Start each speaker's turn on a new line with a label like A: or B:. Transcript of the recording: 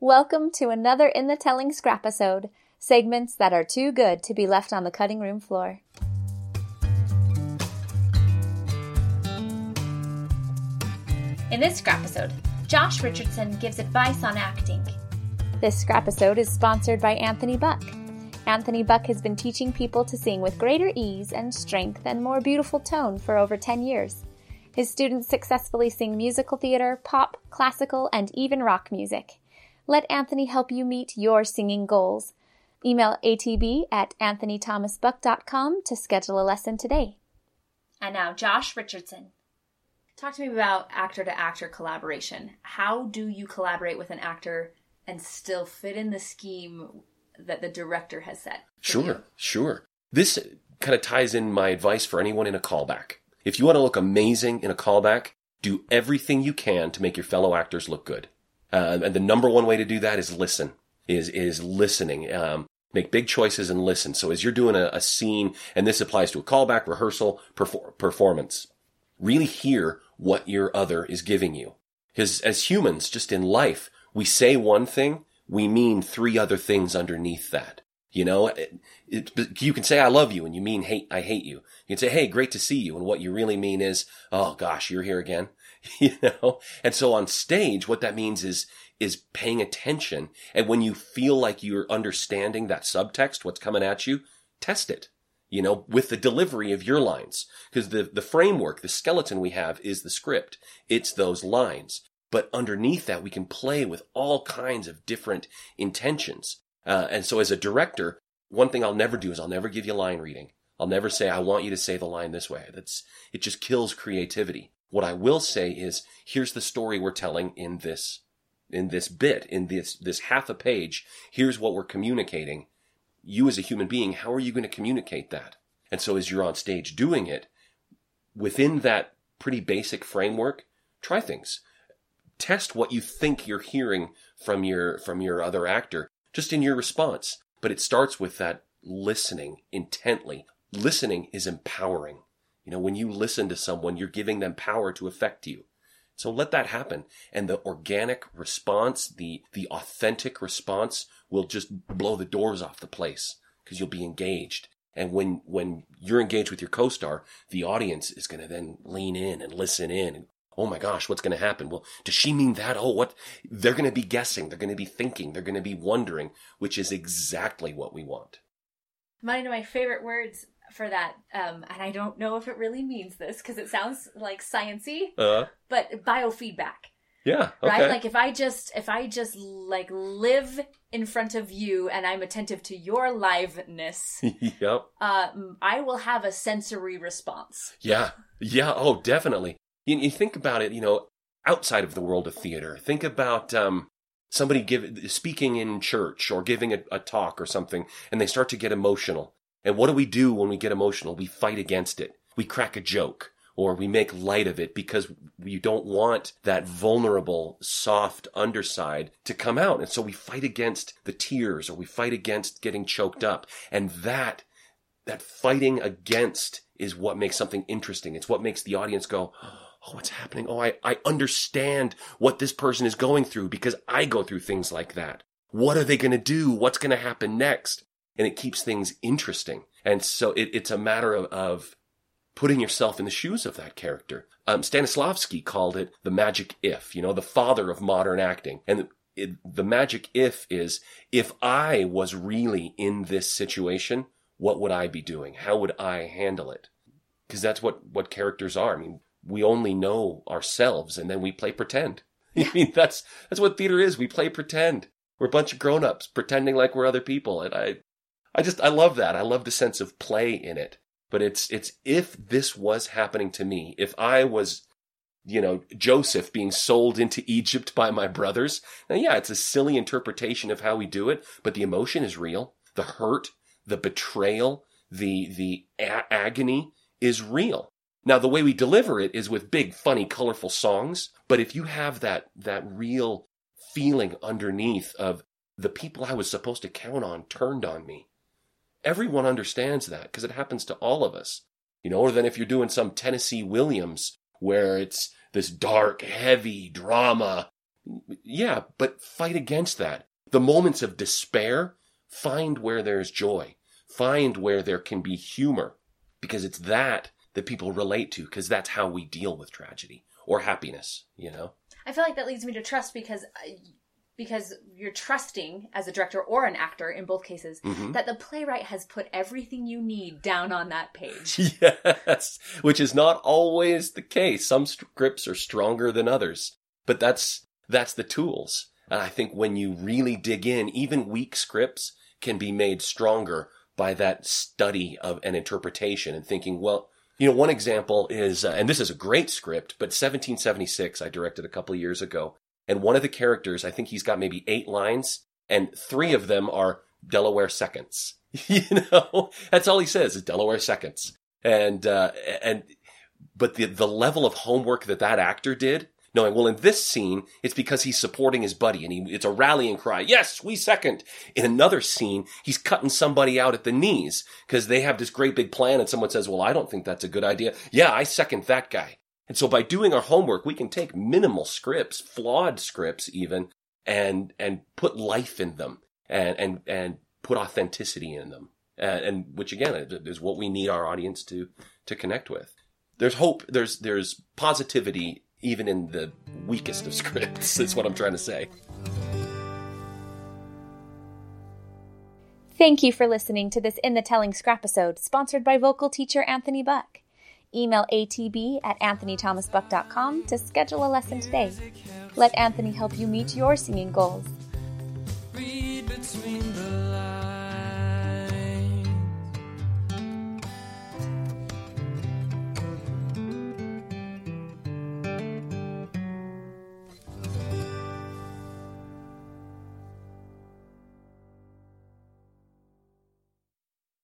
A: Welcome to another In the Telling Scrapisode, segments that are too good to be left on the cutting room floor.
B: In this scrapisode, Josh Richardson gives advice on acting.
A: This scrapisode is sponsored by Anthony Buck. Anthony Buck has been teaching people to sing with greater ease and strength and more beautiful tone for over 10 years. His students successfully sing musical theater, pop, classical, and even rock music. Let Anthony help you meet your singing goals. Email atb at anthonythomasbuck.com to schedule a lesson today.
B: And now, Josh Richardson. Talk to me about actor to actor collaboration. How do you collaborate with an actor and still fit in the scheme that the director has set?
C: Sure,
B: you?
C: sure. This kind of ties in my advice for anyone in a callback. If you want to look amazing in a callback, do everything you can to make your fellow actors look good. Uh, and the number one way to do that is listen. Is is listening. Um, make big choices and listen. So as you're doing a, a scene, and this applies to a callback, rehearsal, perfor- performance, really hear what your other is giving you. Because as humans, just in life, we say one thing, we mean three other things underneath that. You know, it, it, you can say I love you and you mean hate I hate you. You can say hey, great to see you and what you really mean is oh gosh, you're here again. you know? And so on stage what that means is is paying attention and when you feel like you're understanding that subtext what's coming at you, test it. You know, with the delivery of your lines because the the framework, the skeleton we have is the script. It's those lines. But underneath that, we can play with all kinds of different intentions. Uh, and so as a director, one thing I'll never do is I'll never give you line reading. I'll never say, I want you to say the line this way. That's, it just kills creativity. What I will say is, here's the story we're telling in this, in this bit, in this, this half a page. Here's what we're communicating. You as a human being, how are you going to communicate that? And so as you're on stage doing it, within that pretty basic framework, try things. Test what you think you're hearing from your, from your other actor just in your response. But it starts with that listening intently. Listening is empowering. You know, when you listen to someone, you're giving them power to affect you. So let that happen. And the organic response, the, the authentic response will just blow the doors off the place because you'll be engaged. And when, when you're engaged with your co-star, the audience is going to then lean in and listen in and oh my gosh, what's going to happen? Well, does she mean that? Oh, what? They're going to be guessing. They're going to be thinking. They're going to be wondering, which is exactly what we want.
B: One of my favorite words for that, um, and I don't know if it really means this because it sounds like sciency,
C: Uh,
B: but biofeedback.
C: yeah.
B: Right? Like if I just if I just like live in front of you and I'm attentive to your liveness,
C: yep.
B: uh, I will have a sensory response.
C: Yeah. Yeah. Oh, definitely. You, you think about it, you know, outside of the world of theater. Think about um, somebody give, speaking in church or giving a, a talk or something, and they start to get emotional. And what do we do when we get emotional? We fight against it. We crack a joke or we make light of it because we don't want that vulnerable, soft underside to come out. And so we fight against the tears or we fight against getting choked up. And that, that fighting against is what makes something interesting. It's what makes the audience go, Oh, what's happening? Oh, I, I understand what this person is going through because I go through things like that. What are they going to do? What's going to happen next? And it keeps things interesting. And so it, it's a matter of, of putting yourself in the shoes of that character. Um, Stanislavski called it the magic if, you know, the father of modern acting. And it, the magic if is, if I was really in this situation, what would I be doing? How would I handle it? Because that's what, what characters are. I mean, we only know ourselves and then we play pretend. I mean, that's, that's what theater is. We play pretend. We're a bunch of grown-ups pretending like we're other people. And I, I just, I love that. I love the sense of play in it. But it's, it's if this was happening to me, if I was, you know, Joseph being sold into Egypt by my brothers. Now, yeah, it's a silly interpretation of how we do it, but the emotion is real. The hurt, the betrayal, the, the a- agony is real. Now, the way we deliver it is with big, funny, colorful songs. But if you have that, that real feeling underneath of the people I was supposed to count on turned on me, everyone understands that because it happens to all of us. You know, or then if you're doing some Tennessee Williams where it's this dark, heavy drama, Yeah, but fight against that. The moments of despair, find where there's joy. Find where there can be humor. Because it's that that people relate to, because that's how we deal with tragedy or happiness, you know?
B: I feel like that leads me to trust because uh, because you're trusting as a director or an actor in both cases
C: Mhm.
B: that the playwright has put everything you need down on that page.
C: Yes, which is not always the case. Some scripts are stronger than others, but that's that's the tools. And I think when you really dig in, even weak scripts can be made stronger by that study of an interpretation and thinking, well, you know, one example is, uh, and this is a great script, but 1776 I directed a couple of years ago, and one of the characters, I think he's got maybe eight lines, and three of them are Delaware seconds. you know, that's all he says is Delaware seconds. And, uh, and, but the, the level of homework that that actor did, knowing, well, in this scene, it's because he's supporting his buddy and he, it's a rallying cry. Yes, we second. In another scene, he's cutting somebody out at the knees because they have this great big plan and someone says, well, I don't think that's a good idea. Yeah, I second that guy. And so by doing our homework, we can take minimal scripts, flawed scripts even, and, and put life in them and, and, and put authenticity in them. And, and which again is what we need our audience to, to connect with. There's hope. There's, there's positivity even in the weakest of scripts. Is what I'm trying to say.
A: Thank you for listening to this In the Telling Scrapisode, sponsored by vocal teacher Anthony Buck. Email atb at anthonythomasbuck.com to schedule a lesson today. Let Anthony help you meet your singing goals.